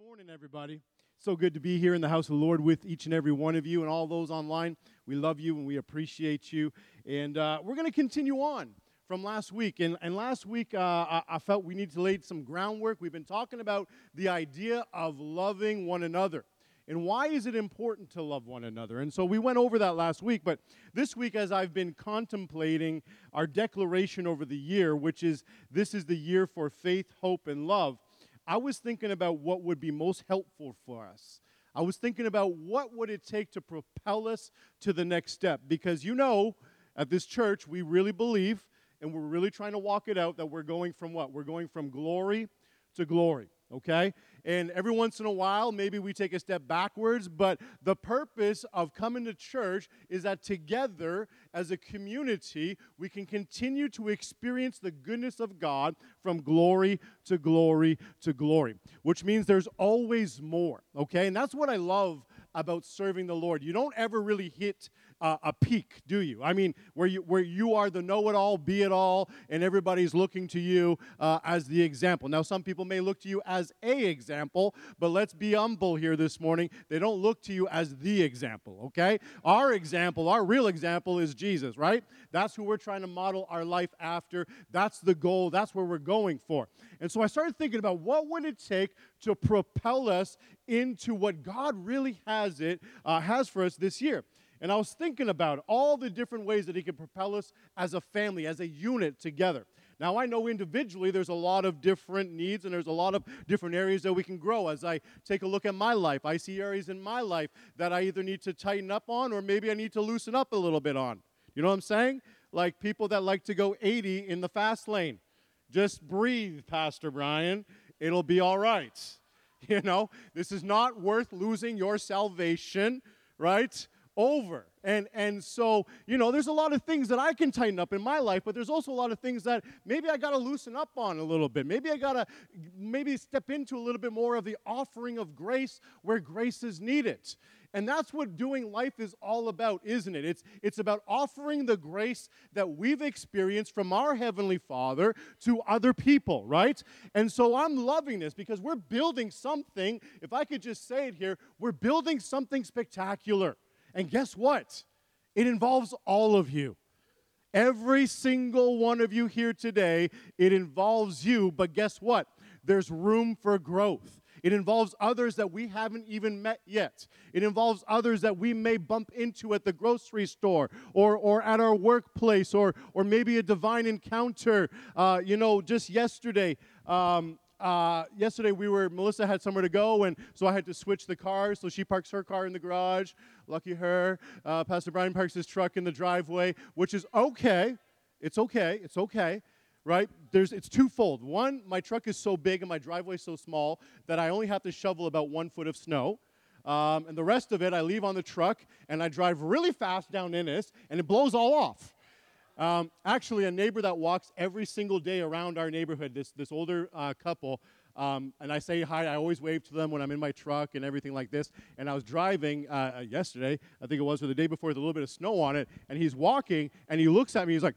morning, everybody. So good to be here in the house of the Lord with each and every one of you and all those online. We love you and we appreciate you. And uh, we're going to continue on from last week. And, and last week, uh, I, I felt we need to lay some groundwork. We've been talking about the idea of loving one another. And why is it important to love one another? And so we went over that last week, but this week, as I've been contemplating our declaration over the year, which is this is the year for faith, hope, and love, I was thinking about what would be most helpful for us. I was thinking about what would it take to propel us to the next step because you know at this church we really believe and we're really trying to walk it out that we're going from what? We're going from glory to glory okay? And every once in a while, maybe we take a step backwards, but the purpose of coming to church is that together as a community, we can continue to experience the goodness of God from glory to glory to glory, which means there's always more, okay? And that's what I love about serving the Lord. You don't ever really hit a peak, do you? I mean, where you, where you are the know it all, be it all, and everybody's looking to you uh, as the example. Now, some people may look to you as a example, but let's be humble here this morning. They don't look to you as the example, okay? Our example, our real example is Jesus, right? That's who we're trying to model our life after. That's the goal. That's where we're going for. And so I started thinking about what would it take to propel us into what God really has it uh, has for us this year. And I was thinking about all the different ways that He could propel us as a family, as a unit together. Now, I know individually there's a lot of different needs and there's a lot of different areas that we can grow. As I take a look at my life, I see areas in my life that I either need to tighten up on or maybe I need to loosen up a little bit on. You know what I'm saying? Like people that like to go 80 in the fast lane. Just breathe, Pastor Brian. It'll be all right. You know, this is not worth losing your salvation, right? Over. And, and so, you know, there's a lot of things that I can tighten up in my life, but there's also a lot of things that maybe I got to loosen up on a little bit. Maybe I got to maybe step into a little bit more of the offering of grace where grace is needed. And that's what doing life is all about, isn't it? It's, it's about offering the grace that we've experienced from our Heavenly Father to other people, right? And so I'm loving this because we're building something, if I could just say it here, we're building something spectacular. And guess what? It involves all of you. Every single one of you here today, it involves you, but guess what? There's room for growth. It involves others that we haven't even met yet. It involves others that we may bump into at the grocery store or, or at our workplace or, or maybe a divine encounter. Uh, you know, just yesterday, um, uh, yesterday we were melissa had somewhere to go and so i had to switch the cars so she parks her car in the garage. Lucky her. Uh, pastor brian parks his truck in the driveway which is okay. It's okay. It's okay right? There's it's twofold. One my truck is so big and my driveway is so small that i only have to shovel about one foot of snow. Um, and the rest of it i leave on the truck and i drive really fast down Innis and it blows all off um, actually, a neighbor that walks every single day around our neighborhood, this, this older uh, couple, um, and I say hi. I always wave to them when I'm in my truck and everything like this. And I was driving uh, uh yesterday, I think it was, or the day before, with a little bit of snow on it, and he's walking, and he looks at me, he's like,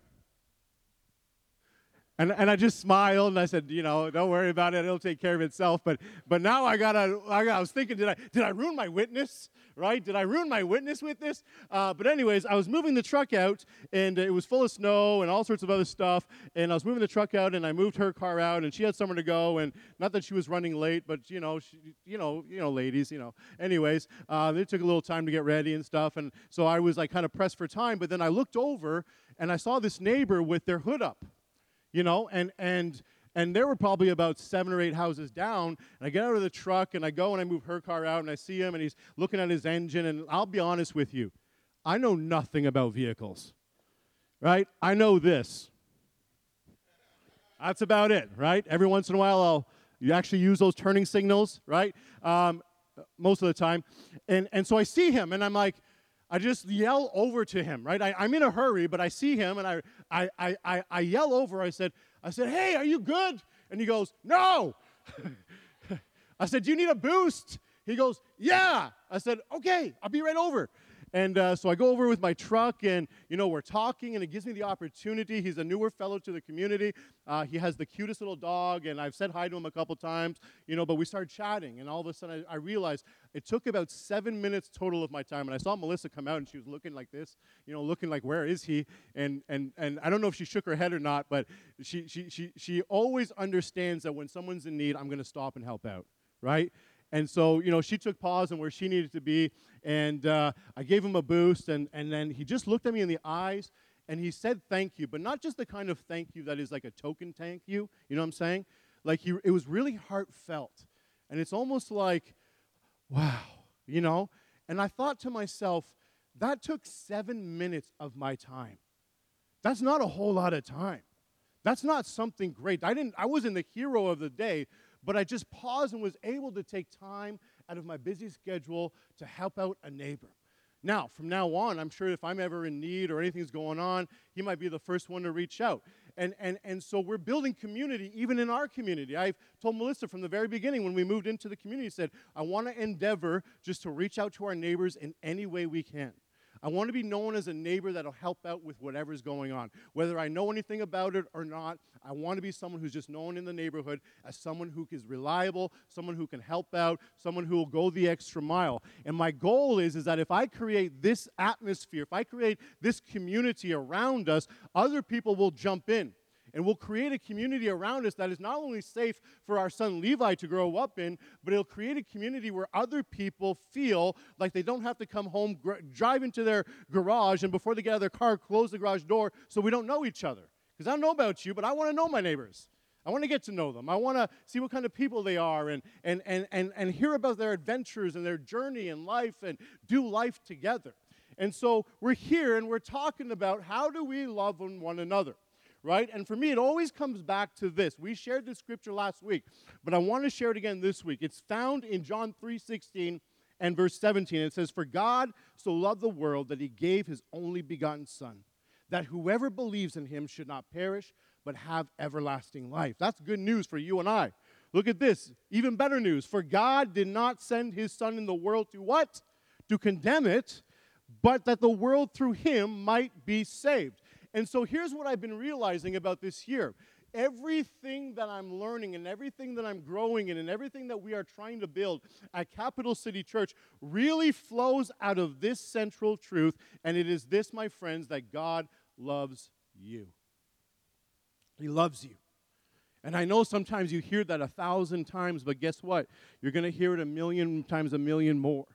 and, and I just smiled and I said, you know, don't worry about it. It'll take care of itself. But but now I gotta. I, I was thinking, did I did I ruin my witness? Right? Did I ruin my witness with this? Uh, but anyways, I was moving the truck out and it was full of snow and all sorts of other stuff. And I was moving the truck out and I moved her car out and she had somewhere to go. And not that she was running late, but you know, she, you know, you know, ladies, you know. Anyways, uh, it took a little time to get ready and stuff. And so I was like kind of pressed for time. But then I looked over and I saw this neighbor with their hood up you know, and and and there were probably about seven or eight houses down. And I get out of the truck and I go and I move her car out and I see him and he's looking at his engine. And I'll be honest with you, I know nothing about vehicles, right? I know this. That's about it, right? Every once in a while, I'll you actually use those turning signals, right? Um, most of the time, and and so I see him and I'm like, I just yell over to him, right? I, am in a hurry, but I see him and I, I, I, I, I yell over. I said, I said, hey, are you good? And he goes, no. I said, do you need a boost? He goes, yeah. I said, okay, I'll be right over. And uh, so I go over with my truck, and you know we're talking, and it gives me the opportunity. He's a newer fellow to the community. Uh, he has the cutest little dog, and I've said hi to him a couple times, you know. But we started chatting, and all of a sudden I, I realized it took about seven minutes total of my time. And I saw Melissa come out, and she was looking like this, you know, looking like where is he? And and and I don't know if she shook her head or not, but she she she she always understands that when someone's in need, I'm going to stop and help out, right? And so, you know, she took pause and where she needed to be. And uh, I gave him a boost. And, and then he just looked at me in the eyes and he said thank you, but not just the kind of thank you that is like a token thank you. You know what I'm saying? Like, he, it was really heartfelt. And it's almost like, wow, you know? And I thought to myself, that took seven minutes of my time. That's not a whole lot of time. That's not something great. I didn't I wasn't the hero of the day, but I just paused and was able to take time out of my busy schedule to help out a neighbor. Now, from now on, I'm sure if I'm ever in need or anything's going on, he might be the first one to reach out. And, and, and so we're building community even in our community. I've told Melissa from the very beginning when we moved into the community, said, I want to endeavor just to reach out to our neighbors in any way we can. I want to be known as a neighbor that'll help out with whatever's going on. Whether I know anything about it or not, I want to be someone who's just known in the neighborhood as someone who is reliable, someone who can help out, someone who will go the extra mile. And my goal is, is that if I create this atmosphere, if I create this community around us, other people will jump in. And we'll create a community around us that is not only safe for our son Levi to grow up in, but it'll create a community where other people feel like they don't have to come home, gr- drive into their garage, and before they get out of their car, close the garage door so we don't know each other. Because I don't know about you, but I want to know my neighbors. I want to get to know them. I want to see what kind of people they are and, and, and, and, and hear about their adventures and their journey in life and do life together. And so we're here and we're talking about how do we love one another right? And for me, it always comes back to this. We shared this scripture last week, but I want to share it again this week. It's found in John 3:16 and verse 17. It says, For God so loved the world that he gave his only begotten Son, that whoever believes in him should not perish, but have everlasting life. That's good news for you and I. Look at this, even better news. For God did not send his Son in the world to what? To condemn it, but that the world through him might be saved. And so here's what I've been realizing about this year. Everything that I'm learning and everything that I'm growing in and everything that we are trying to build at Capital City Church really flows out of this central truth. And it is this, my friends, that God loves you. He loves you. And I know sometimes you hear that a thousand times, but guess what? You're going to hear it a million times a million more.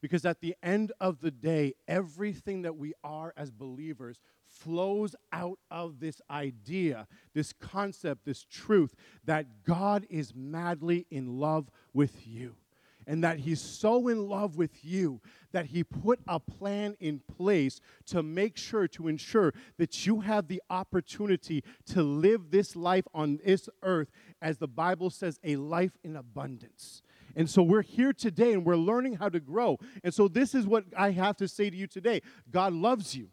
Because at the end of the day, everything that we are as believers flows out of this idea, this concept, this truth that God is madly in love with you. And that he's so in love with you that he put a plan in place to make sure, to ensure that you have the opportunity to live this life on this earth, as the Bible says, a life in abundance. And so we're here today and we're learning how to grow. And so this is what I have to say to you today God loves you.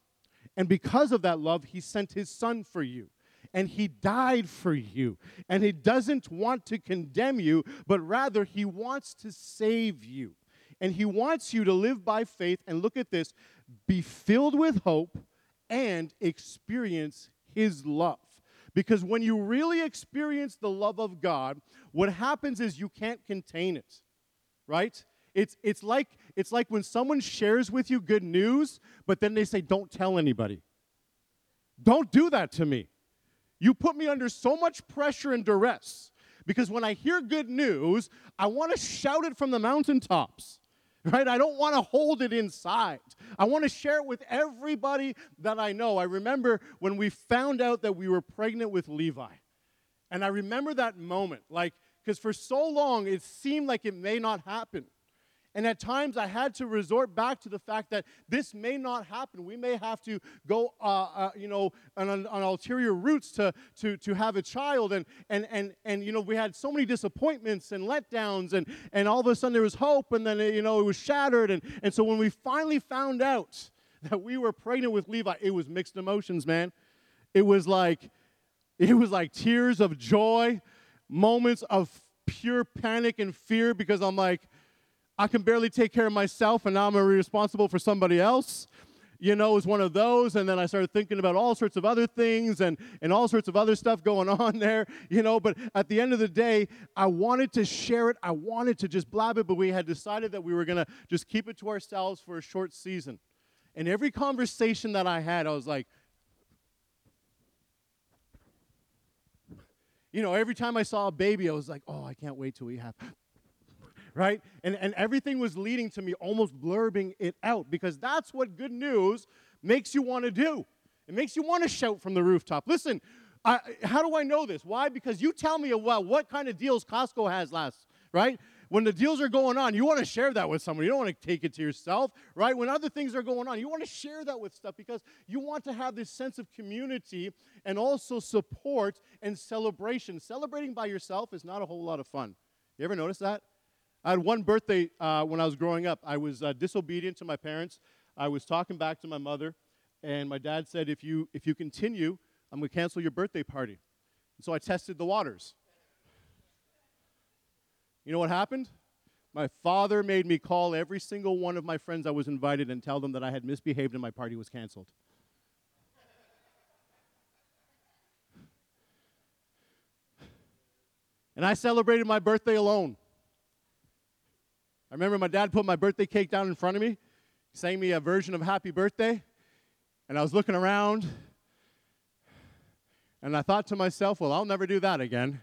And because of that love, he sent his son for you. And he died for you. And he doesn't want to condemn you, but rather he wants to save you. And he wants you to live by faith and look at this be filled with hope and experience his love. Because when you really experience the love of God, what happens is you can't contain it, right? It's, it's, like, it's like when someone shares with you good news, but then they say, don't tell anybody. Don't do that to me. You put me under so much pressure and duress because when I hear good news, I want to shout it from the mountaintops. Right? I don't want to hold it inside. I want to share it with everybody that I know. I remember when we found out that we were pregnant with Levi. And I remember that moment, like, because for so long it seemed like it may not happen. And at times I had to resort back to the fact that this may not happen. We may have to go, uh, uh, you know, on, on, ulterior routes to, to, to have a child. And, and, and, and, you know, we had so many disappointments and letdowns. And, and all of a sudden there was hope. And then, you know, it was shattered. And, and so when we finally found out that we were pregnant with Levi, it was mixed emotions, man. It was like, it was like tears of joy, moments of pure panic and fear because I'm like, I can barely take care of myself, and now I'm responsible for somebody else you know, was one of those. And then I started thinking about all sorts of other things and, and all sorts of other stuff going on there, you know. But at the end of the day, I wanted to share it. I wanted to just blab it, but we had decided that we were going to just keep it to ourselves for a short season. And every conversation that I had, I was like, you know, every time I saw a baby, I was like, oh, I can't wait till we have right? And, and everything was leading to me almost blurbing it out because that's what good news makes you want to do. It makes you want to shout from the rooftop. Listen, I, how do I know this? Why? Because you tell me well, what kind of deals Costco has last, right? When the deals are going on, you want to share that with someone. You don't want to take it to yourself, right? When other things are going on, you want to share that with stuff because you want to have this sense of community and also support and celebration. Celebrating by yourself is not a whole lot of fun. You ever notice that? I had one birthday uh, when I was growing up. I was uh, disobedient to my parents. I was talking back to my mother, and my dad said, "If you if you continue, I'm going to cancel your birthday party." And so I tested the waters. You know what happened? My father made me call every single one of my friends I was invited and tell them that I had misbehaved and my party was canceled. And I celebrated my birthday alone. I remember my dad put my birthday cake down in front of me, sang me a version of Happy Birthday, and I was looking around, and I thought to myself, well, I'll never do that again.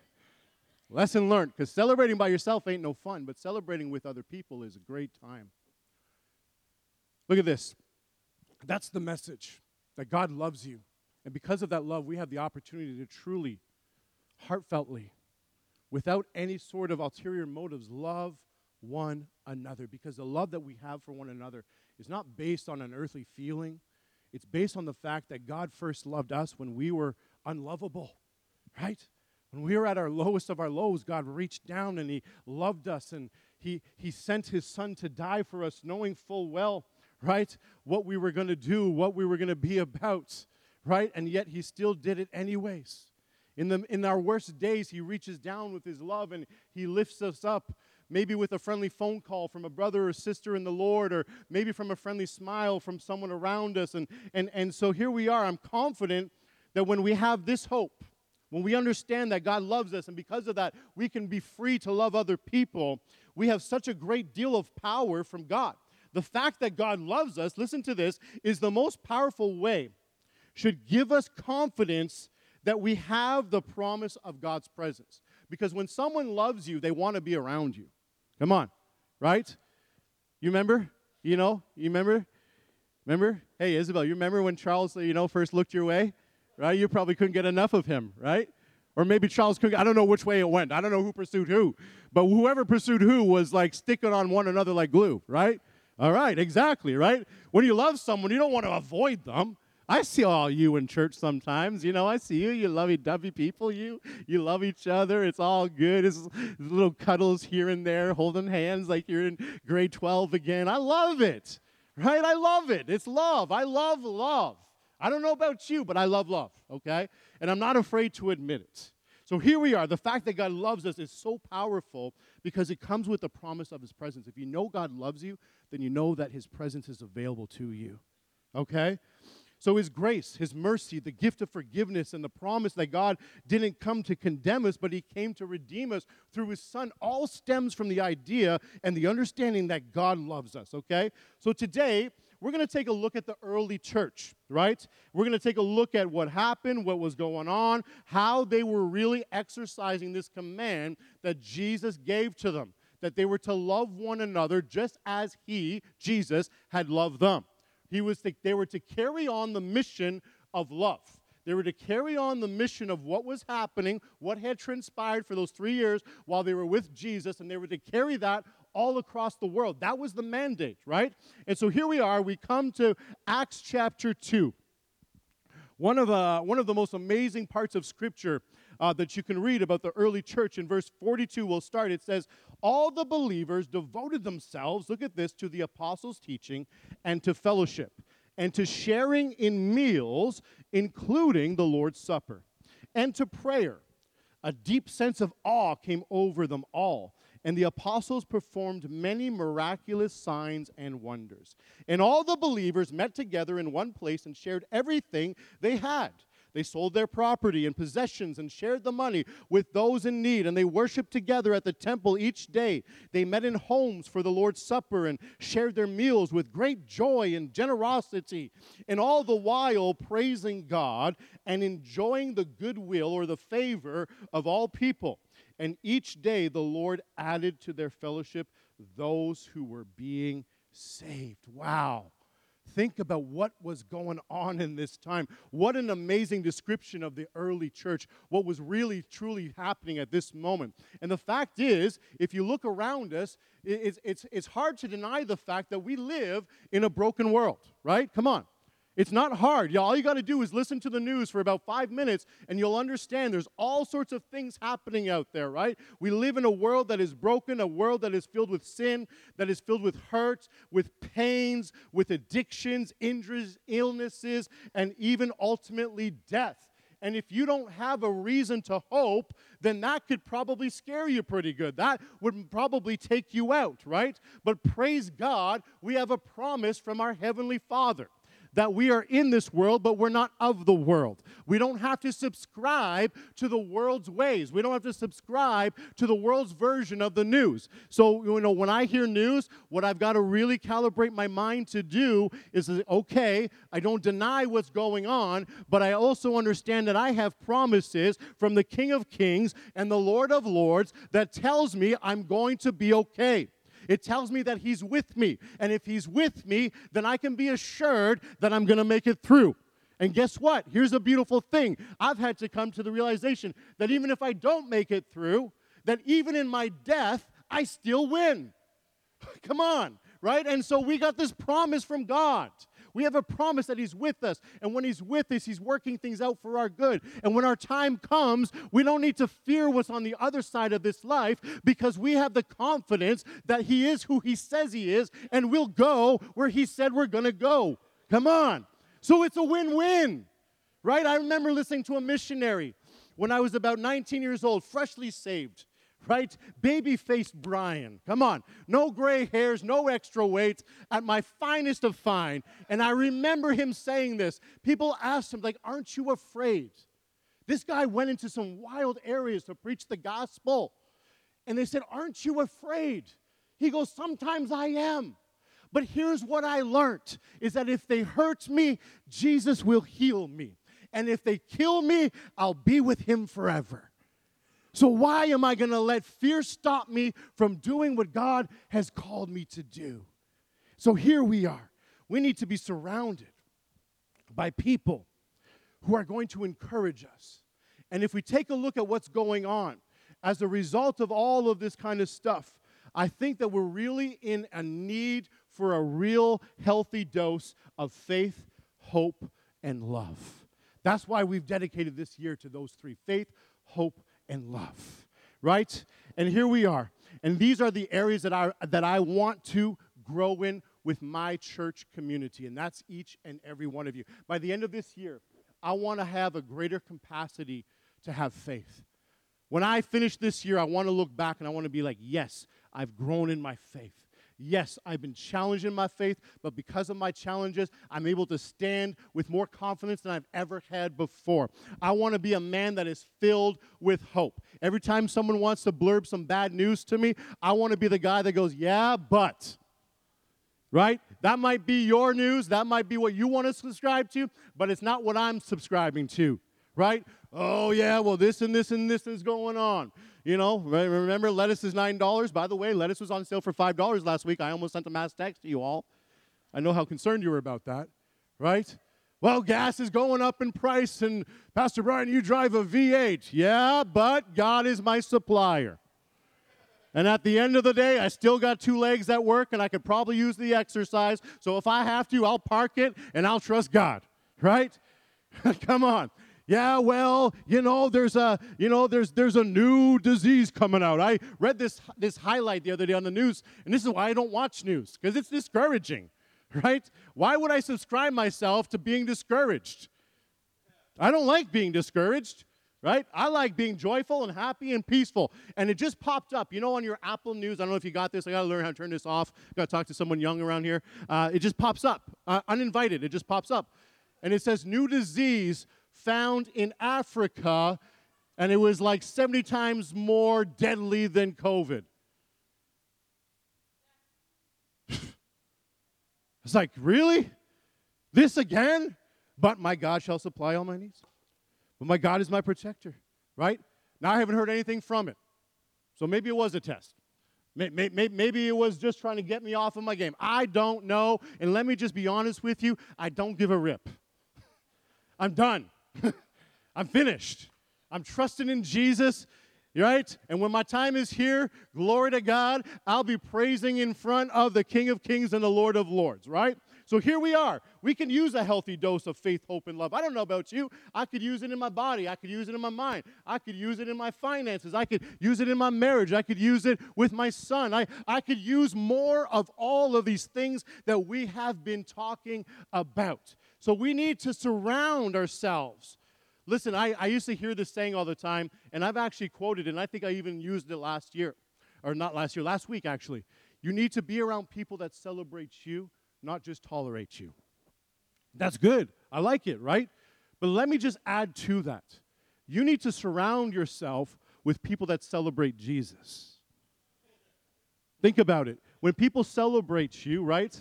Lesson learned, because celebrating by yourself ain't no fun, but celebrating with other people is a great time. Look at this. That's the message that God loves you. And because of that love, we have the opportunity to truly, heartfeltly, without any sort of ulterior motives, love one another because the love that we have for one another is not based on an earthly feeling. It's based on the fact that God first loved us when we were unlovable, right? When we were at our lowest of our lows, God reached down and He loved us and He, he sent His Son to die for us, knowing full well, right, what we were going to do, what we were going to be about, right? And yet He still did it anyways. In, the, in our worst days, He reaches down with His love and He lifts us up maybe with a friendly phone call from a brother or sister in the Lord, or maybe from a friendly smile from someone around us. And, and, and so here we are. I'm confident that when we have this hope, when we understand that God loves us, and because of that, we can be free to love other people, we have such a great deal of power from God. The fact that God loves us, listen to this, is the most powerful way, should give us confidence that we have the promise of God's presence. Because when someone loves you, they want to be around you. Come on, right? You remember? You know, you remember? Remember? Hey, Isabel, you remember when Charles, you know, first looked your way? Right? You probably couldn't get enough of him, right? Or maybe Charles couldn't, I don't know which way it went. I don't know who pursued who. But whoever pursued who was like sticking on one another like glue, right? All right, exactly, right? When you love someone, you don't want to avoid them. I see all you in church sometimes. You know, I see you. You lovey-dovey people. You you love each other. It's all good. It's little cuddles here and there, holding hands like you're in grade 12 again. I love it. Right? I love it. It's love. I love love. I don't know about you, but I love love, okay? And I'm not afraid to admit it. So here we are. The fact that God loves us is so powerful because it comes with the promise of his presence. If you know God loves you, then you know that his presence is available to you. Okay? So, His grace, His mercy, the gift of forgiveness, and the promise that God didn't come to condemn us, but He came to redeem us through His Son, all stems from the idea and the understanding that God loves us, okay? So, today, we're going to take a look at the early church, right? We're going to take a look at what happened, what was going on, how they were really exercising this command that Jesus gave to them, that they were to love one another just as He, Jesus, had loved them. He was to, they were to carry on the mission of love. They were to carry on the mission of what was happening, what had transpired for those three years while they were with Jesus, and they were to carry that all across the world. That was the mandate, right? And so here we are. We come to Acts chapter 2. One of, uh, one of the most amazing parts of Scripture uh, that you can read about the early church. In verse 42, we'll start. It says, All the believers devoted themselves, look at this, to the apostles' teaching and to fellowship and to sharing in meals, including the Lord's Supper, and to prayer. A deep sense of awe came over them all, and the apostles performed many miraculous signs and wonders. And all the believers met together in one place and shared everything they had. They sold their property and possessions and shared the money with those in need, and they worshiped together at the temple each day. They met in homes for the Lord's Supper and shared their meals with great joy and generosity, and all the while praising God and enjoying the goodwill or the favor of all people. And each day the Lord added to their fellowship those who were being saved. Wow. Think about what was going on in this time. What an amazing description of the early church, what was really, truly happening at this moment. And the fact is, if you look around us, it's, it's, it's hard to deny the fact that we live in a broken world, right? Come on. It's not hard. All you got to do is listen to the news for about five minutes and you'll understand there's all sorts of things happening out there, right? We live in a world that is broken, a world that is filled with sin, that is filled with hurts, with pains, with addictions, injuries, illnesses, and even ultimately death. And if you don't have a reason to hope, then that could probably scare you pretty good. That would probably take you out, right? But praise God, we have a promise from our Heavenly Father that we are in this world, but we're not of the world. We don't have to subscribe to the world's ways. We don't have to subscribe to the world's version of the news. So, you know, when I hear news, what I've got to really calibrate my mind to do is okay, I don't deny what's going on, but I also understand that I have promises from the King of Kings and the Lord of Lords that tells me I'm going to be okay. It tells me that He's with me. And if He's with me, then I can be assured that I'm going to make it through. And guess what? Here's a beautiful thing. I've had to come to the realization that even if I don't make it through, that even in my death, I still win. Come on, right? And so we got this promise from God we have a promise that He's with us. And when He's with us, He's working things out for our good. And when our time comes, we don't need to fear what's on the other side of this life because we have the confidence that He is who He says He is and we'll go where He said we're going to go. Come on. So it's a win win, right? I remember listening to a missionary when I was about 19 years old, freshly saved right? Baby faced Brian. Come on. No gray hairs, no extra weight, at my finest of fine. And I remember him saying this. People asked him, like, aren't you afraid? This guy went into some wild areas to preach the gospel. And they said, Aren't you afraid? He goes, Sometimes I am. But here's what I learned is that if they hurt me, Jesus will heal me. And if they kill me, I'll be with him forever. So, why am I going to let fear stop me from doing what God has called me to do? So, here we are. We need to be surrounded by people who are going to encourage us. And if we take a look at what's going on as a result of all of this kind of stuff, I think that we're really in a need for a real healthy dose of faith, hope, and love. That's why we've dedicated this year to those three faith, hope, and love, right? And here we are. And these are the areas that I, that I want to grow in with my church community, and that's each and every one of you. By the end of this year, I want to have a greater capacity to have faith. When I finish this year, I want to look back and I want to be like, yes, I've grown in my faith. Yes, I've been challenged in my faith, but because of my challenges, I'm able to stand with more confidence than I've ever had before. I want to be a man that is filled with hope. Every time someone wants to blurb some bad news to me, I want to be the guy that goes, Yeah, but. Right? That might be your news. That might be what you want to subscribe to, but it's not what I'm subscribing to. Right? Oh, yeah, well, this and this and this is going on. You know, remember lettuce is $9. By the way, lettuce was on sale for $5 last week. I almost sent a mass text to you all. I know how concerned you were about that, right? Well, gas is going up in price, and Pastor Brian, you drive a V8. Yeah, but God is my supplier. And at the end of the day, I still got two legs at work, and I could probably use the exercise. So if I have to, I'll park it and I'll trust God, right? Come on yeah, well, you know, there's a, you know, there's there's a new disease coming out. I read this this highlight the other day on the news, and this is why I don't watch news because it's discouraging, right? Why would I subscribe myself to being discouraged? I don't like being discouraged. right? I like being joyful and happy and peaceful. And it just popped up, you know, on your Apple News. I don't know if you got this. I got to learn how to turn this off. Got to talk to someone young around here. Uh, it just pops up, uh, uninvited. It just pops up. And it says, new disease found in Africa. And it was like 70 times more deadly than COVID. it's like, really? This again? But my God shall supply all my needs. But my God is my protector, right? Now I haven't heard anything from it. So maybe it was a test. Maybe it was just trying to get me off of my game. I don't know. And let me just be honest with you I don't give a rip. I'm done. I'm finished. I'm trusting in Jesus, right? And when my time is here, glory to God, I'll be praising in front of the King of Kings and the Lord of Lords, right? So here we are. We can use a healthy dose of faith, hope, and love. I don't know about you. I could use it in my body. I could use it in my mind. I could use it in my finances. I could use it in my marriage. I could use it with my son. I, I could use more of all of these things that we have been talking about. So we need to surround ourselves. Listen, I, I used to hear this saying all the time, and I've actually quoted it, and I think I even used it last year, or not last year, last week actually. You need to be around people that celebrate you not just tolerate you. That's good. I like it, right? But let me just add to that. You need to surround yourself with people that celebrate Jesus. Think about it. When people celebrate you, right,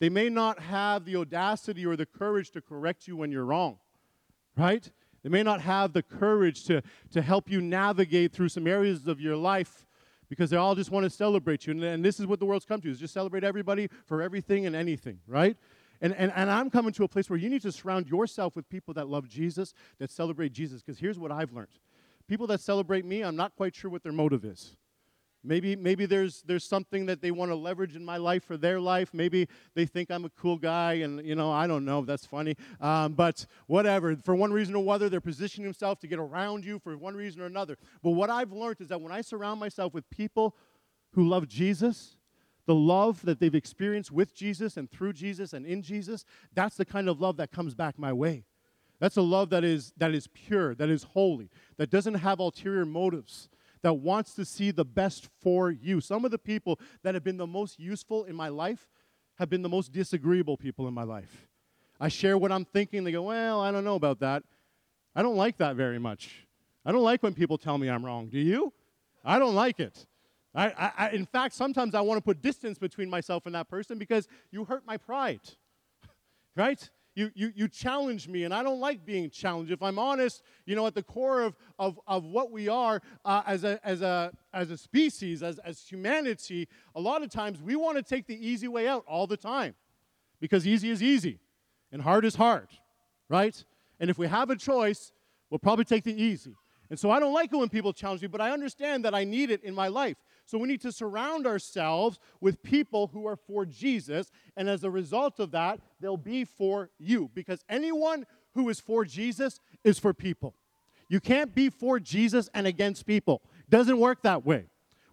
they may not have the audacity or the courage to correct you when you're wrong, right? They may not have the courage to, to help you navigate through some areas of your life because they all just want to celebrate you. And, and this is what the world's come to, is just celebrate everybody for everything and anything, right? And, and, and I'm coming to a place where you need to surround yourself with people that love Jesus, that celebrate Jesus. Because here's what I've learned people that celebrate me, I'm not quite sure what their motive is. Maybe, maybe there's, there's something that they want to leverage in my life for their life. Maybe they think I'm a cool guy, and, you know, I don't know. That's funny. Um, but whatever. For one reason or other, they're positioning themselves to get around you for one reason or another. But what I've learned is that when I surround myself with people who love Jesus, the love that they've experienced with Jesus and through Jesus and in Jesus, that's the kind of love that comes back my way. That's a love that is, that is pure, that is holy, that doesn't have ulterior motives that wants to see the best for you. Some of the people that have been the most useful in my life have been the most disagreeable people in my life. I share what I'm thinking. They go, Well, I don't know about that. I don't like that very much. I don't like when people tell me I'm wrong. Do you? I don't like it. I, I, in fact, sometimes I want to put distance between myself and that person because you hurt my pride. right? You, you, you challenge me, and I don't like being challenged. If I'm honest, you know, at the core of, of, of what we are uh, as, a, as, a, as a species, as, as humanity, a lot of times we want to take the easy way out all the time because easy is easy and hard is hard, right? And if we have a choice, we'll probably take the easy. And so I don't like it when people challenge me, but I understand that I need it in my life. So we need to surround ourselves with people who are for Jesus. And as a result of that, they'll be for you. Because anyone who is for Jesus is for people. You can't be for Jesus and against people. It doesn't work that way.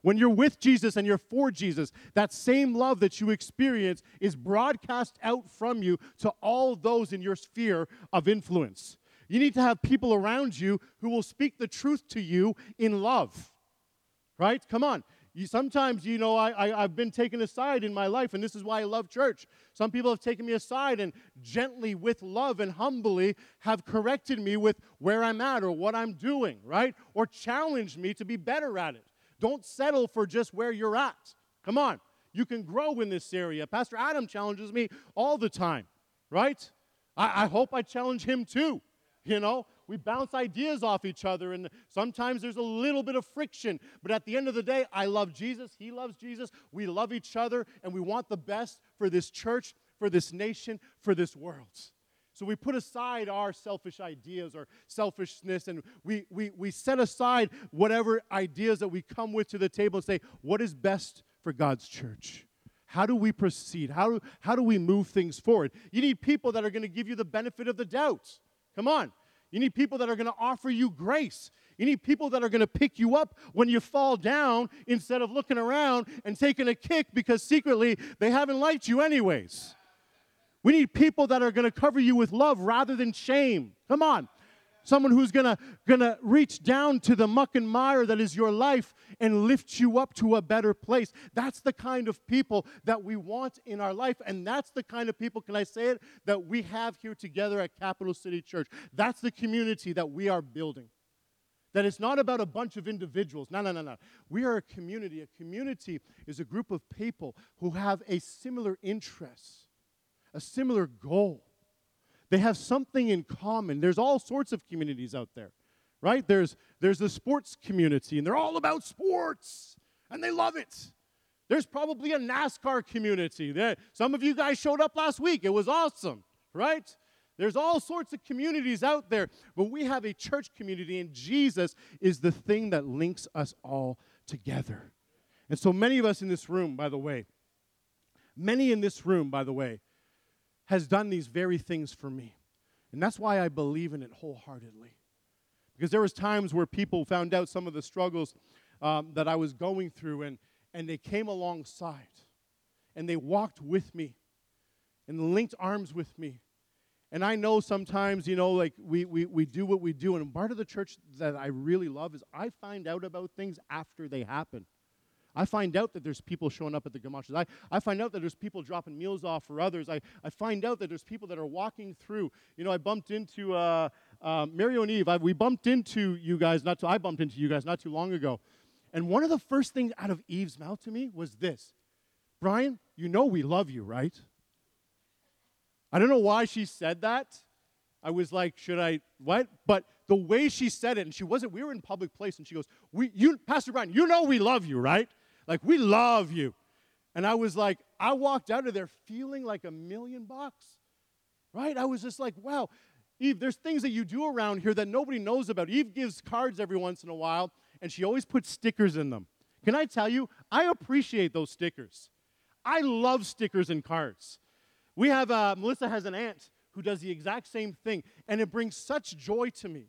When you're with Jesus and you're for Jesus, that same love that you experience is broadcast out from you to all those in your sphere of influence. You need to have people around you who will speak the truth to you in love. Right? Come on. You, sometimes, you know, I, I, I've been taken aside in my life, and this is why I love church. Some people have taken me aside and gently, with love and humbly, have corrected me with where I'm at or what I'm doing, right? Or challenged me to be better at it. Don't settle for just where you're at. Come on. You can grow in this area. Pastor Adam challenges me all the time, right? I, I hope I challenge him too. You know, we bounce ideas off each other, and sometimes there's a little bit of friction. But at the end of the day, I love Jesus. He loves Jesus. We love each other, and we want the best for this church, for this nation, for this world. So we put aside our selfish ideas or selfishness, and we, we, we set aside whatever ideas that we come with to the table and say, what is best for God's church? How do we proceed? How do, how do we move things forward? You need people that are going to give you the benefit of the doubt. Come on. You need people that are going to offer you grace. You need people that are going to pick you up when you fall down instead of looking around and taking a kick because secretly they haven't liked you, anyways. We need people that are going to cover you with love rather than shame. Come on. Someone who's gonna, gonna reach down to the muck and mire that is your life and lift you up to a better place. That's the kind of people that we want in our life. And that's the kind of people, can I say it, that we have here together at Capital City Church. That's the community that we are building. That it's not about a bunch of individuals. No, no, no, no. We are a community. A community is a group of people who have a similar interest, a similar goal. They have something in common. There's all sorts of communities out there, right? There's, there's the sports community, and they're all about sports, and they love it. There's probably a NASCAR community. There, some of you guys showed up last week. It was awesome, right? There's all sorts of communities out there, but we have a church community, and Jesus is the thing that links us all together. And so many of us in this room, by the way, many in this room, by the way, has done these very things for me. And that's why I believe in it wholeheartedly. Because there was times where people found out some of the struggles um, that I was going through, and, and they came alongside, and they walked with me, and linked arms with me, and I know sometimes, you know, like we, we, we do what we do. And part of the church that I really love is I find out about things after they happen. I find out that there's people showing up at the Gamachas. I, I find out that there's people dropping meals off for others. I, I find out that there's people that are walking through. You know, I bumped into uh, uh, Mario and Eve. I, we bumped into you guys, not too, I bumped into you guys not too long ago. And one of the first things out of Eve's mouth to me was this Brian, you know we love you, right? I don't know why she said that. I was like, should I what? But the way she said it, and she wasn't, we were in public place, and she goes, We you, Pastor Brian, you know we love you, right? Like we love you. And I was like, I walked out of there feeling like a million bucks. Right? I was just like, wow. Eve, there's things that you do around here that nobody knows about. Eve gives cards every once in a while, and she always puts stickers in them. Can I tell you, I appreciate those stickers. I love stickers and cards. We have, uh, Melissa has an aunt who does the exact same thing, and it brings such joy to me.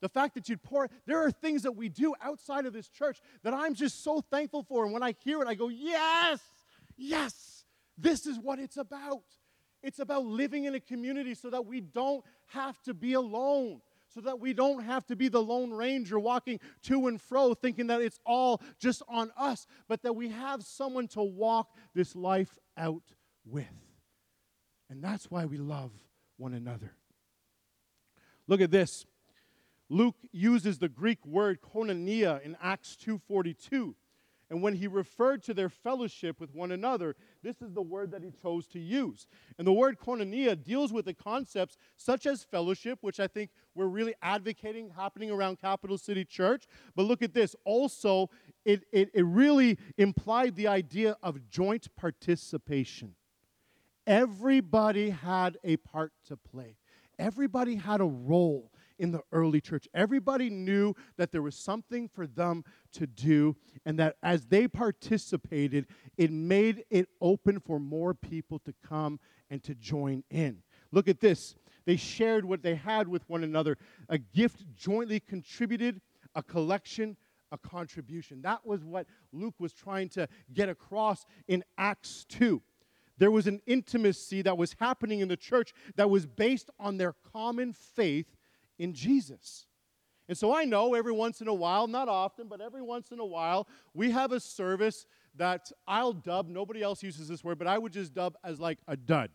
The fact that you'd pour, there are things that we do outside of this church that I'm just so thankful for. And when I hear it, I go, yes, yes, this is what it's about. It's about living in a community so that we don't have to be alone, so that we don't have to be the Lone Ranger walking to and fro thinking that it's all just on us, but that we have someone to walk this life out with. And that's why we love one another. Look at this. Luke uses the Greek word koinonia in Acts 2:42. And when he referred to their fellowship with one another, this is the word that he chose to use. And the word koinonia deals with the concepts such as fellowship, which I think we're really advocating happening around Capital City Church. But look at this. Also, it, it, it really implied the idea of joint participation. Everybody had a part to play, everybody had a role in the early church. Everybody knew that there was something for them to do, and that as they participated, it made it open for more people to come and to join in. Look at this. They shared what they had with one another a gift jointly contributed, a collection, a contribution. That was what Luke was trying to get across in Acts 2 there was an intimacy that was happening in the church that was based on their common faith in Jesus. And so I know every once in a while, not often, but every once in a while, we have a service that I'll dub, nobody else uses this word, but I would just dub as like a dud,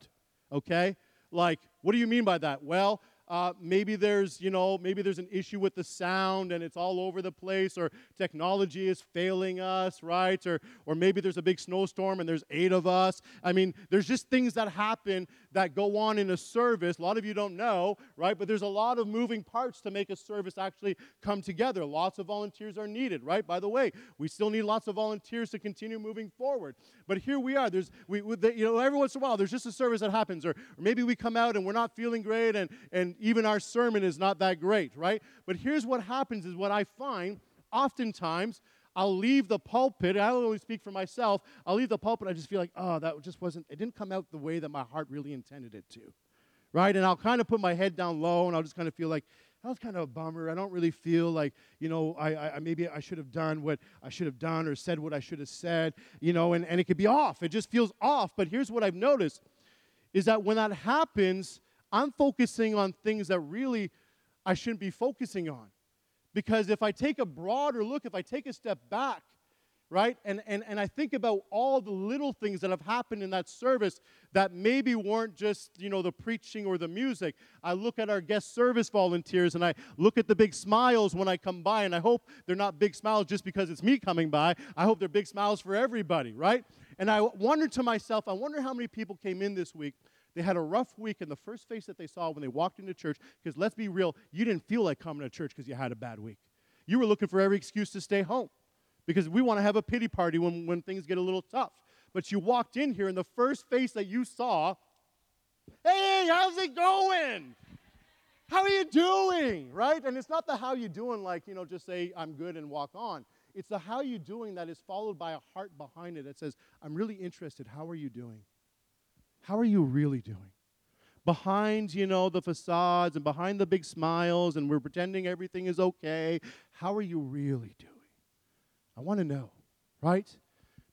okay? Like, what do you mean by that? Well, uh, maybe there's, you know, maybe there's an issue with the sound and it's all over the place, or technology is failing us, right? Or, or maybe there's a big snowstorm and there's eight of us. I mean, there's just things that happen that go on in a service. A lot of you don't know, right? But there's a lot of moving parts to make a service actually come together. Lots of volunteers are needed, right? By the way, we still need lots of volunteers to continue moving forward. But here we are. There's, we, you know, every once in a while, there's just a service that happens, or, or maybe we come out and we're not feeling great, and, and even our sermon is not that great, right? But here's what happens is what I find oftentimes I'll leave the pulpit. I don't only speak for myself. I'll leave the pulpit. I just feel like, oh, that just wasn't, it didn't come out the way that my heart really intended it to. Right? And I'll kind of put my head down low and I'll just kind of feel like, that was kind of a bummer. I don't really feel like, you know, I, I maybe I should have done what I should have done or said what I should have said, you know, and, and it could be off. It just feels off. But here's what I've noticed is that when that happens, I'm focusing on things that really I shouldn't be focusing on. Because if I take a broader look, if I take a step back, right, and, and, and I think about all the little things that have happened in that service that maybe weren't just, you know, the preaching or the music. I look at our guest service volunteers and I look at the big smiles when I come by, and I hope they're not big smiles just because it's me coming by. I hope they're big smiles for everybody, right? And I wonder to myself, I wonder how many people came in this week they had a rough week, and the first face that they saw when they walked into church, because let's be real, you didn't feel like coming to church because you had a bad week. You were looking for every excuse to stay home because we want to have a pity party when, when things get a little tough. But you walked in here, and the first face that you saw, hey, how's it going? How are you doing? Right? And it's not the how you doing, like, you know, just say, I'm good and walk on. It's the how you doing that is followed by a heart behind it that says, I'm really interested. How are you doing? How are you really doing? Behind, you know, the facades and behind the big smiles, and we're pretending everything is okay. How are you really doing? I want to know, right?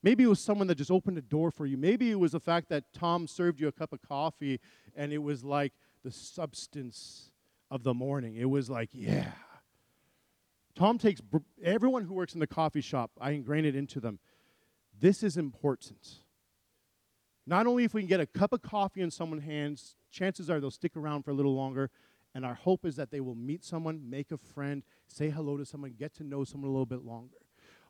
Maybe it was someone that just opened a door for you. Maybe it was the fact that Tom served you a cup of coffee and it was like the substance of the morning. It was like, yeah. Tom takes everyone who works in the coffee shop, I ingrain it into them. This is important. Not only if we can get a cup of coffee in someone's hands, chances are they'll stick around for a little longer. And our hope is that they will meet someone, make a friend, say hello to someone, get to know someone a little bit longer.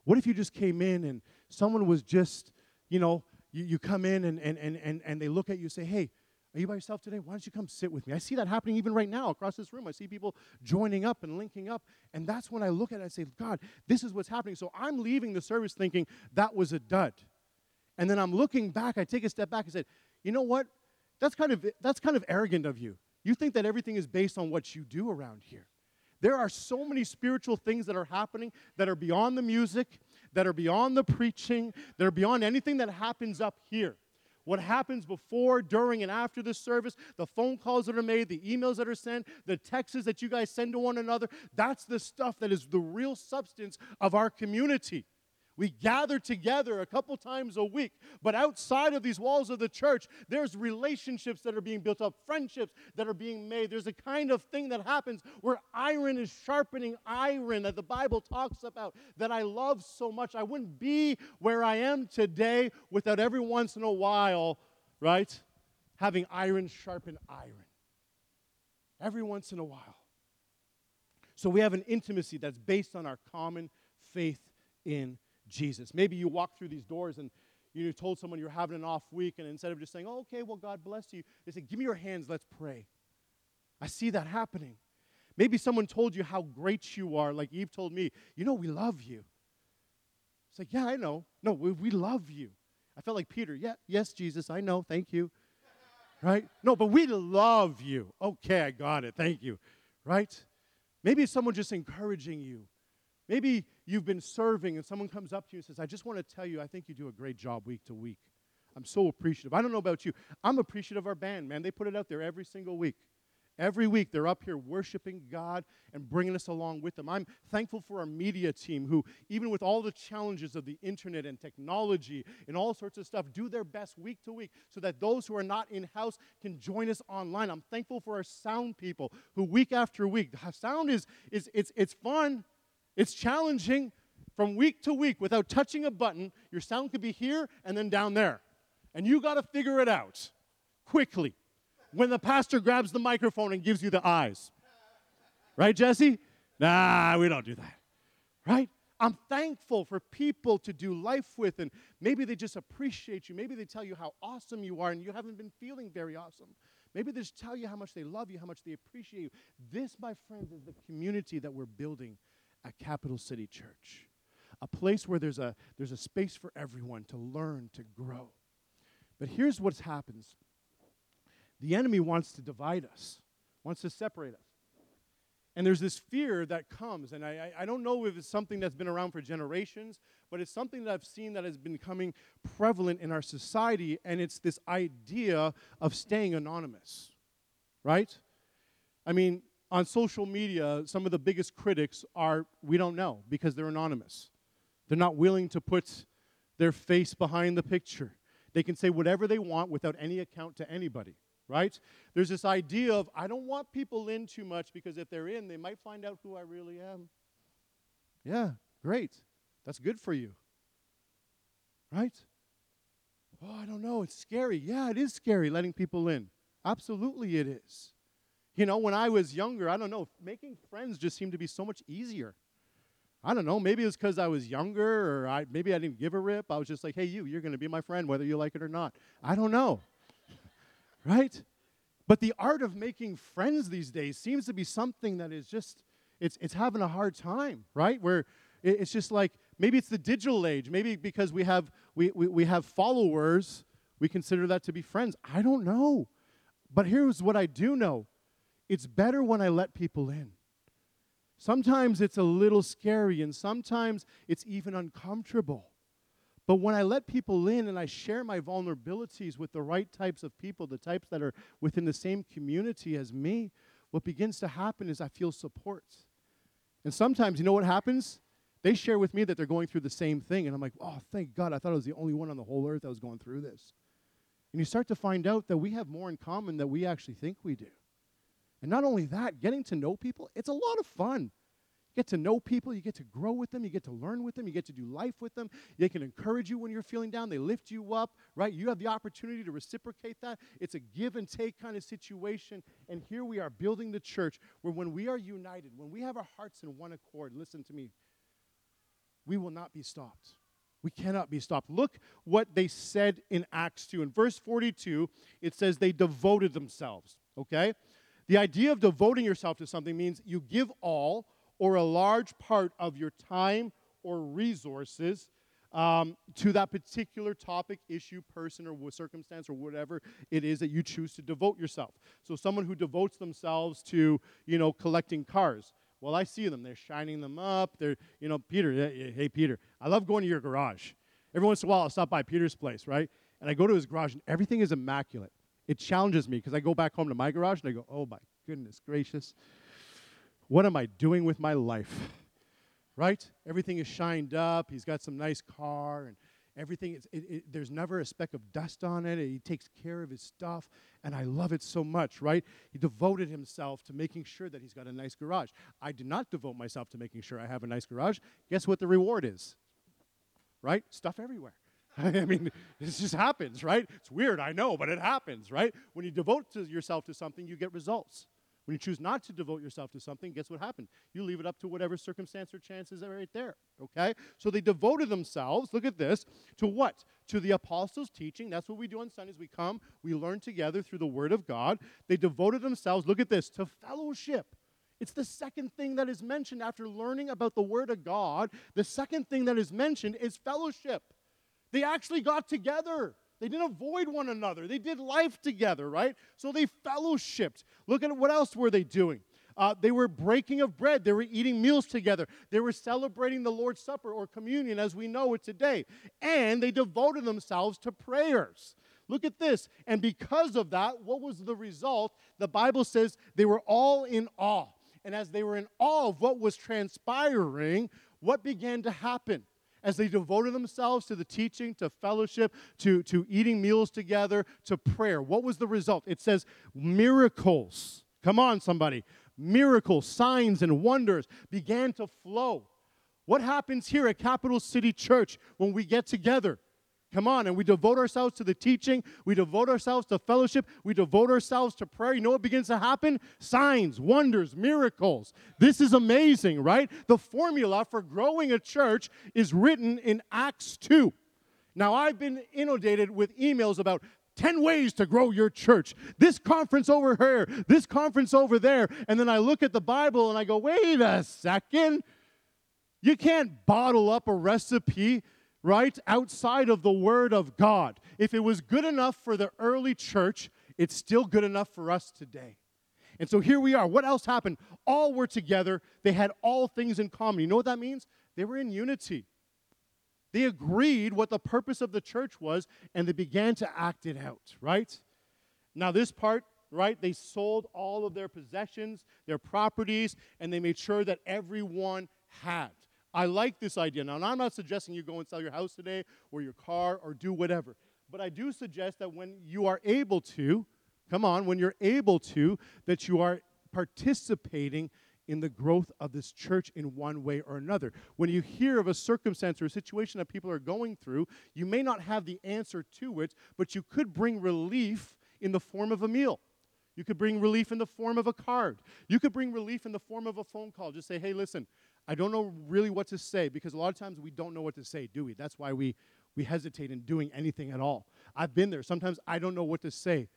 What if you just came in and someone was just, you know, you, you come in and, and, and, and, and they look at you and say, hey, are you by yourself today? Why don't you come sit with me? I see that happening even right now across this room. I see people joining up and linking up. And that's when I look at it and say, God, this is what's happening. So I'm leaving the service thinking that was a dud. And then I'm looking back, I take a step back and said, you know what? That's kind of that's kind of arrogant of you. You think that everything is based on what you do around here. There are so many spiritual things that are happening that are beyond the music, that are beyond the preaching, that are beyond anything that happens up here. What happens before, during, and after the service, the phone calls that are made, the emails that are sent, the texts that you guys send to one another, that's the stuff that is the real substance of our community. We gather together a couple times a week, but outside of these walls of the church, there's relationships that are being built up, friendships that are being made. There's a kind of thing that happens where iron is sharpening iron that the Bible talks about that I love so much. I wouldn't be where I am today without every once in a while, right, having iron sharpen iron. Every once in a while. So we have an intimacy that's based on our common faith in Jesus. Maybe you walk through these doors and you told someone you're having an off week, and instead of just saying, oh, okay, well, God bless you, they say, give me your hands, let's pray. I see that happening. Maybe someone told you how great you are, like Eve told me, you know, we love you. It's like, yeah, I know. No, we, we love you. I felt like Peter, yeah, yes, Jesus, I know, thank you. right? No, but we love you. Okay, I got it, thank you. Right? Maybe someone just encouraging you. Maybe you've been serving and someone comes up to you and says, I just want to tell you, I think you do a great job week to week. I'm so appreciative. I don't know about you. I'm appreciative of our band, man. They put it out there every single week. Every week they're up here worshiping God and bringing us along with them. I'm thankful for our media team who, even with all the challenges of the internet and technology and all sorts of stuff, do their best week to week so that those who are not in house can join us online. I'm thankful for our sound people who, week after week, sound is, is it's, it's fun. It's challenging from week to week without touching a button. Your sound could be here and then down there. And you got to figure it out quickly when the pastor grabs the microphone and gives you the eyes. Right, Jesse? Nah, we don't do that. Right? I'm thankful for people to do life with, and maybe they just appreciate you. Maybe they tell you how awesome you are, and you haven't been feeling very awesome. Maybe they just tell you how much they love you, how much they appreciate you. This, my friends, is the community that we're building at Capital City Church. A place where there's a, there's a space for everyone to learn, to grow. But here's what happens the enemy wants to divide us, wants to separate us. And there's this fear that comes, and I, I, don't know if it's something that's been around for generations, but it's something that I've seen that has been becoming prevalent in our society, and it's this idea of staying anonymous, right? I mean, on social media, some of the biggest critics are we don't know because they're anonymous. They're not willing to put their face behind the picture. They can say whatever they want without any account to anybody, right? There's this idea of I don't want people in too much because if they're in, they might find out who I really am. Yeah, great. That's good for you. Right? Oh, I don't know. It's scary. Yeah, it is scary letting people in. Absolutely, it is. You know, when I was younger, I don't know, making friends just seemed to be so much easier. I don't know. Maybe it was because I was younger, or I, maybe I didn't give a rip. I was just like, hey, you, you're going to be my friend, whether you like it or not. I don't know. right? But the art of making friends these days seems to be something that is just, it's, it's having a hard time, right? Where it's just like, maybe it's the digital age. Maybe because we have, we, we, we have followers, we consider that to be friends. I don't know. But here's what I do know it's better when I let people in. Sometimes it's a little scary, and sometimes it's even uncomfortable. But when I let people in and I share my vulnerabilities with the right types of people, the types that are within the same community as me, what begins to happen is I feel support. And sometimes, you know what happens? They share with me that they're going through the same thing, and I'm like, oh, thank God, I thought I was the only one on the whole earth that was going through this. And you start to find out that we have more in common than we actually think we do. And not only that, getting to know people, it's a lot of fun. You get to know people, you get to grow with them, you get to learn with them, you get to do life with them. They can encourage you when you're feeling down, they lift you up, right? You have the opportunity to reciprocate that. It's a give and take kind of situation. And here we are building the church where when we are united, when we have our hearts in one accord, listen to me, we will not be stopped. We cannot be stopped. Look what they said in Acts 2. In verse 42, it says they devoted themselves, okay? The idea of devoting yourself to something means you give all or a large part of your time or resources um, to that particular topic, issue, person, or circumstance, or whatever it is that you choose to devote yourself. So, someone who devotes themselves to, you know, collecting cars. Well, I see them. They're shining them up. They're, you know, Peter, hey, Peter, I love going to your garage. Every once in a while, I'll stop by Peter's place, right? And I go to his garage, and everything is immaculate it challenges me because I go back home to my garage and I go, oh my goodness gracious, what am I doing with my life? Right? Everything is shined up. He's got some nice car and everything. It, it, there's never a speck of dust on it. He takes care of his stuff, and I love it so much, right? He devoted himself to making sure that he's got a nice garage. I do not devote myself to making sure I have a nice garage. Guess what the reward is? Right? Stuff everywhere. I mean, this just happens, right? It's weird, I know, but it happens, right? When you devote to yourself to something, you get results. When you choose not to devote yourself to something, guess what happens? You leave it up to whatever circumstance or chances are right there, okay? So they devoted themselves, look at this, to what? To the apostles' teaching. That's what we do on Sundays. We come, we learn together through the Word of God. They devoted themselves, look at this, to fellowship. It's the second thing that is mentioned after learning about the Word of God. The second thing that is mentioned is fellowship. They actually got together. They didn't avoid one another. They did life together, right? So they fellowshipped. Look at what else were they doing? Uh, they were breaking of bread. They were eating meals together. They were celebrating the Lord's Supper or communion as we know it today. And they devoted themselves to prayers. Look at this. And because of that, what was the result? The Bible says they were all in awe. And as they were in awe of what was transpiring, what began to happen? As they devoted themselves to the teaching, to fellowship, to, to eating meals together, to prayer. What was the result? It says miracles. Come on, somebody. Miracles, signs, and wonders began to flow. What happens here at Capital City Church when we get together? Come on, and we devote ourselves to the teaching, we devote ourselves to fellowship, we devote ourselves to prayer. You know what begins to happen? Signs, wonders, miracles. This is amazing, right? The formula for growing a church is written in Acts 2. Now, I've been inundated with emails about 10 ways to grow your church. This conference over here, this conference over there. And then I look at the Bible and I go, wait a second. You can't bottle up a recipe right, outside of the Word of God. If it was good enough for the early church, it's still good enough for us today. And so here we are. What else happened? All were together. They had all things in common. You know what that means? They were in unity. They agreed what the purpose of the church was, and they began to act it out, right? Now, this part, right, they sold all of their possessions, their properties, and they made sure that everyone had. I like this idea. Now, I'm not suggesting you go and sell your house today or your car or do whatever, but I do suggest that when you are able to, come on, when you're able to, that you are participating in the growth of this church in one way or another. When you hear of a circumstance or a situation that people are going through, you may not have the answer to it, but you could bring relief in the form of a meal. You could bring relief in the form of a card. You could bring relief in the form of a phone call. Just say, hey, listen, I don't know really what to say because a lot of times we don't know what to say, do we? That's why we, we hesitate in doing anything at all. I've been there. Sometimes I don't know what to say,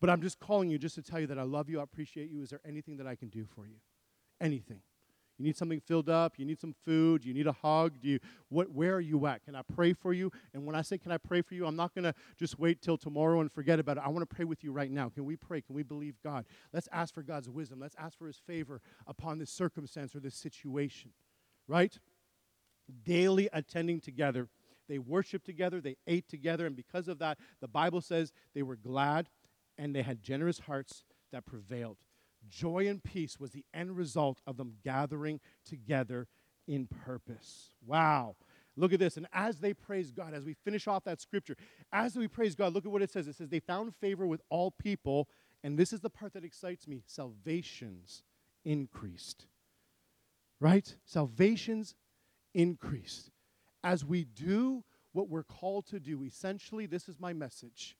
but I'm just calling you just to tell you that I love you, I appreciate you. Is there anything that I can do for you? anything. You need something filled up, you need some food, you need a hug, do you what where are you at? Can I pray for you? And when I say can I pray for you, I'm not going to just wait till tomorrow and forget about it. I want to pray with you right now. Can we pray? Can we believe God? Let's ask for God's wisdom. Let's ask for his favor upon this circumstance or this situation. Right? Daily attending together. They worshiped together, they ate together, and because of that, the Bible says they were glad and they had generous hearts that prevailed. Joy and peace was the end result of them gathering together in purpose. Wow. Look at this. And as they praise God, as we finish off that scripture, as we praise God, look at what it says. It says, They found favor with all people. And this is the part that excites me salvations increased. Right? Salvations increased. As we do what we're called to do, essentially, this is my message.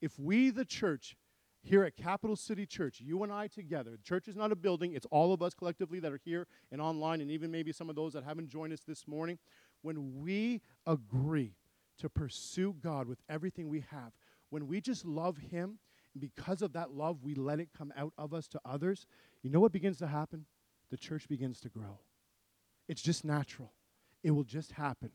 If we, the church, here at Capital City Church, you and I together, the church is not a building, it's all of us collectively that are here and online, and even maybe some of those that haven't joined us this morning. When we agree to pursue God with everything we have, when we just love Him, and because of that love, we let it come out of us to others, you know what begins to happen? The church begins to grow. It's just natural, it will just happen.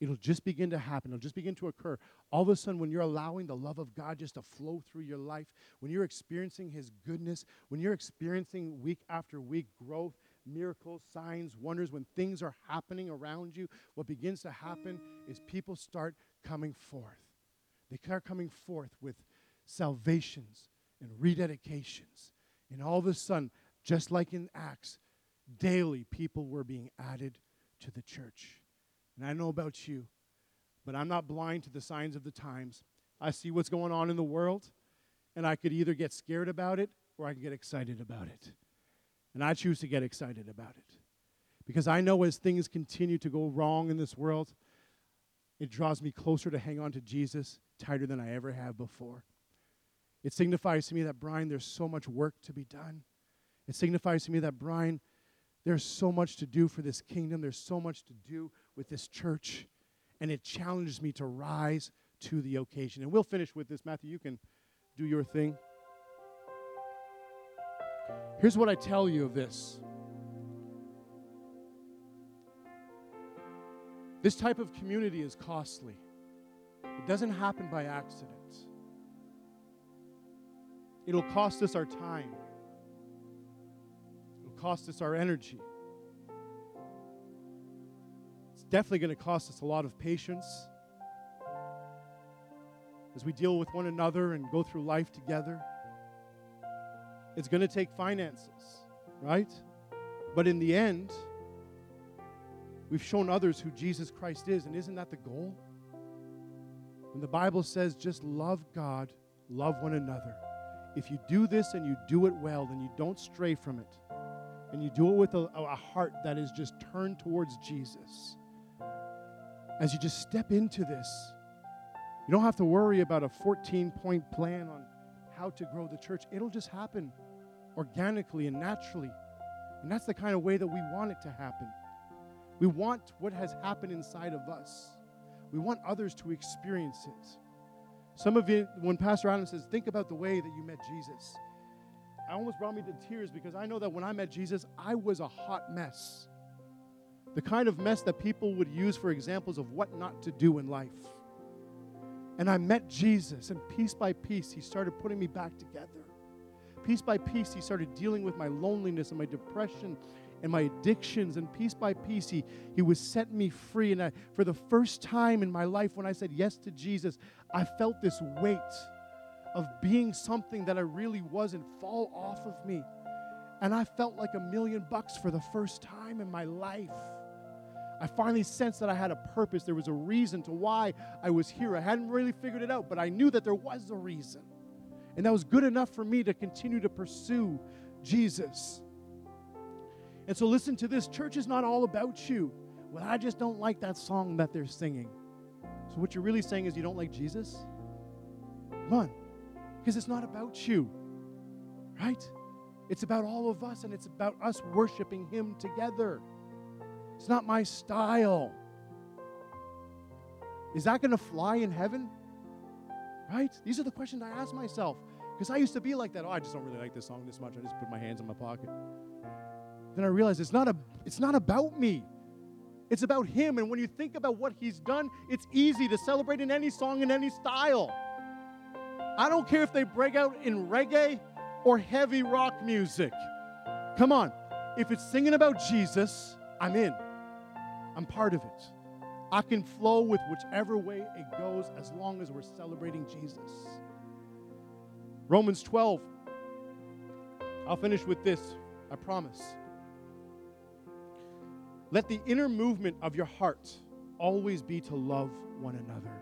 It'll just begin to happen. It'll just begin to occur. All of a sudden, when you're allowing the love of God just to flow through your life, when you're experiencing His goodness, when you're experiencing week after week growth, miracles, signs, wonders, when things are happening around you, what begins to happen is people start coming forth. They start coming forth with salvations and rededications. And all of a sudden, just like in Acts, daily people were being added to the church. And I know about you, but I'm not blind to the signs of the times. I see what's going on in the world, and I could either get scared about it or I can get excited about it. And I choose to get excited about it. Because I know as things continue to go wrong in this world, it draws me closer to hang on to Jesus tighter than I ever have before. It signifies to me that, Brian, there's so much work to be done. It signifies to me that, Brian, there's so much to do for this kingdom. There's so much to do with this church, and it challenges me to rise to the occasion. And we'll finish with this. Matthew, you can do your thing. Here's what I tell you of this this type of community is costly, it doesn't happen by accident. It'll cost us our time. It'll cost us our energy definitely going to cost us a lot of patience as we deal with one another and go through life together. It's going to take finances, right? But in the end, we've shown others who Jesus Christ is, and isn't that the goal? When the Bible says just love God, love one another. If you do this and you do it well, then you don't stray from it. And you do it with a, a heart that is just turned towards Jesus as you just step into this, you don't have to worry about a 14 point plan on how to grow the church. It'll just happen organically and naturally. And that's the kind of way that we want it to happen. We want what has happened inside of us, we want others to experience it. Some of you, when Pastor Adam says, think about the way that you met Jesus, I almost brought me to tears because I know that when I met Jesus, I was a hot mess the kind of mess that people would use for examples of what not to do in life. And I met Jesus, and piece by piece, He started putting me back together. Piece by piece, He started dealing with my loneliness and my depression and my addictions. And piece by piece, He, he was setting me free. And I, for the first time in my life, when I said yes to Jesus, I felt this weight of being something that I really wasn't fall off of me. And I felt like a million bucks for the first time in my life. I finally sensed that I had a purpose. There was a reason to why I was here. I hadn't really figured it out, but I knew that there was a reason. And that was good enough for me to continue to pursue Jesus. And so, listen to this church is not all about you. Well, I just don't like that song that they're singing. So, what you're really saying is you don't like Jesus? Come on. Because it's not about you, right? It's about all of us, and it's about us worshiping Him together. It's not my style. Is that going to fly in heaven? Right? These are the questions I ask myself. Because I used to be like that. Oh, I just don't really like this song this much. I just put my hands in my pocket. Then I realized it's not, a, it's not about me. It's about him. And when you think about what he's done, it's easy to celebrate in any song, in any style. I don't care if they break out in reggae or heavy rock music. Come on. If it's singing about Jesus, I'm in. I'm part of it. I can flow with whichever way it goes as long as we're celebrating Jesus. Romans 12. I'll finish with this, I promise. Let the inner movement of your heart always be to love one another.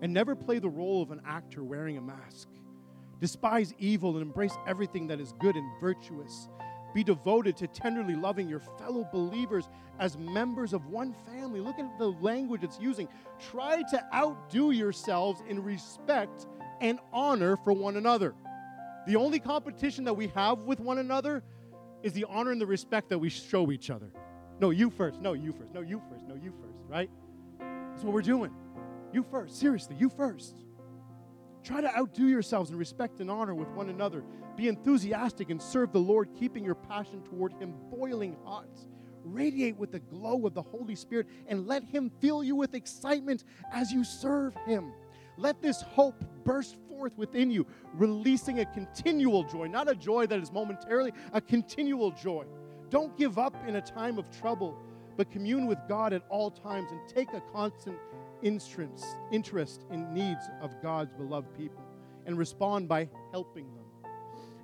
And never play the role of an actor wearing a mask. Despise evil and embrace everything that is good and virtuous. Be devoted to tenderly loving your fellow believers as members of one family. Look at the language it's using. Try to outdo yourselves in respect and honor for one another. The only competition that we have with one another is the honor and the respect that we show each other. No, you first. No, you first. No, you first. No, you first, right? That's what we're doing. You first. Seriously, you first. Try to outdo yourselves in respect and honor with one another. Be enthusiastic and serve the Lord, keeping your passion toward Him boiling hot. Radiate with the glow of the Holy Spirit and let Him fill you with excitement as you serve Him. Let this hope burst forth within you, releasing a continual joy, not a joy that is momentarily, a continual joy. Don't give up in a time of trouble, but commune with God at all times and take a constant interest, interest in needs of God's beloved people and respond by helping them.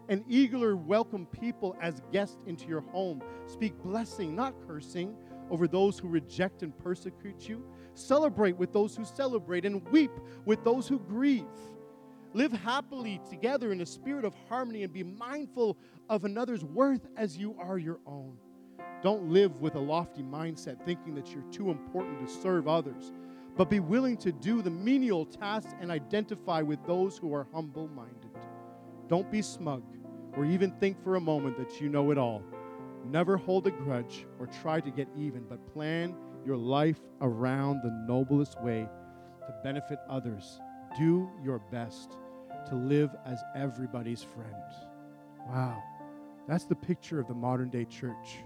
And eagerly welcome people as guests into your home. Speak blessing, not cursing, over those who reject and persecute you. Celebrate with those who celebrate and weep with those who grieve. Live happily together in a spirit of harmony and be mindful of another's worth as you are your own. Don't live with a lofty mindset thinking that you're too important to serve others but be willing to do the menial tasks and identify with those who are humble minded. Don't be smug or even think for a moment that you know it all. Never hold a grudge or try to get even, but plan your life around the noblest way to benefit others. Do your best to live as everybody's friend. Wow. That's the picture of the modern day church.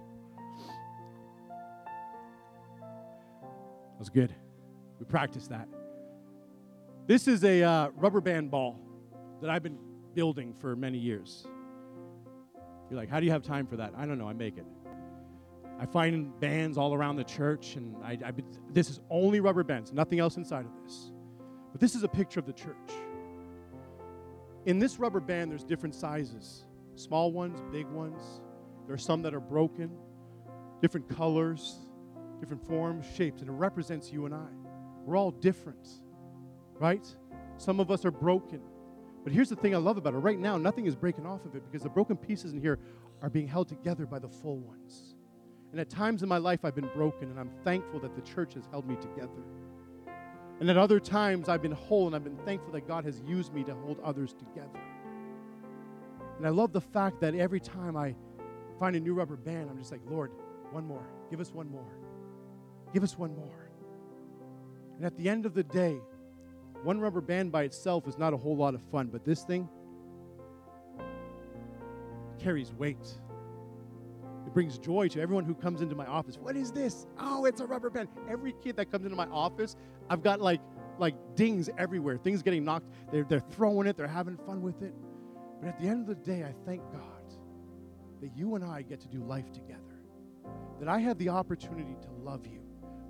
That was good. We practice that. This is a uh, rubber band ball that I've been building for many years. You're like, how do you have time for that? I don't know. I make it. I find bands all around the church, and I, I, this is only rubber bands, nothing else inside of this. But this is a picture of the church. In this rubber band, there's different sizes small ones, big ones. There are some that are broken, different colors, different forms, shapes, and it represents you and I. We're all different, right? Some of us are broken. But here's the thing I love about it. Right now, nothing is breaking off of it because the broken pieces in here are being held together by the full ones. And at times in my life, I've been broken, and I'm thankful that the church has held me together. And at other times, I've been whole, and I've been thankful that God has used me to hold others together. And I love the fact that every time I find a new rubber band, I'm just like, Lord, one more. Give us one more. Give us one more. And at the end of the day, one rubber band by itself is not a whole lot of fun, but this thing carries weight. It brings joy to everyone who comes into my office. What is this? Oh, it's a rubber band. Every kid that comes into my office, I've got like like dings everywhere. Things getting knocked. They're, they're throwing it. They're having fun with it. But at the end of the day, I thank God that you and I get to do life together. That I have the opportunity to love you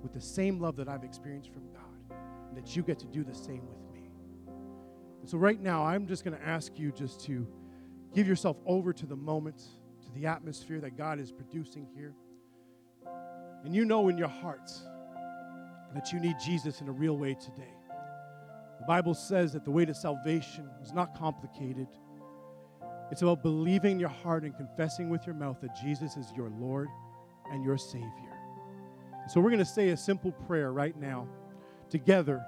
with the same love that I've experienced from God and that you get to do the same with me. And so, right now, I'm just going to ask you just to give yourself over to the moment, to the atmosphere that God is producing here. And you know in your hearts that you need Jesus in a real way today. The Bible says that the way to salvation is not complicated. It's about believing in your heart and confessing with your mouth that Jesus is your Lord and your Savior. So we're going to say a simple prayer right now together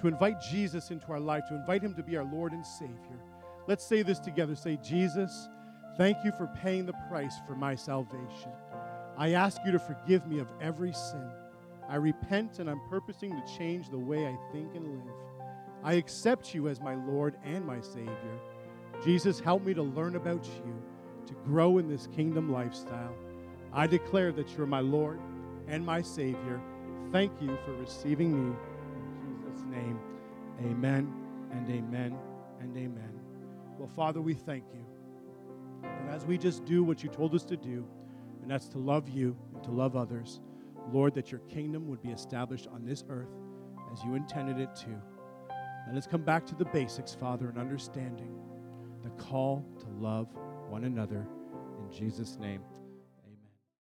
to invite Jesus into our life, to invite Him to be our Lord and Savior. Let's say this together. Say, Jesus, thank you for paying the price for my salvation. I ask you to forgive me of every sin. I repent and I'm purposing to change the way I think and live. I accept you as my Lord and my Savior. Jesus, help me to learn about you, to grow in this kingdom lifestyle. I declare that you're my Lord and my Savior. Thank you for receiving me. In Jesus' name, amen and amen and amen. Well, Father, we thank you. And as we just do what you told us to do, and that's to love you and to love others, Lord, that your kingdom would be established on this earth as you intended it to. Let's come back to the basics, Father, and understanding the call to love one another. In Jesus' name.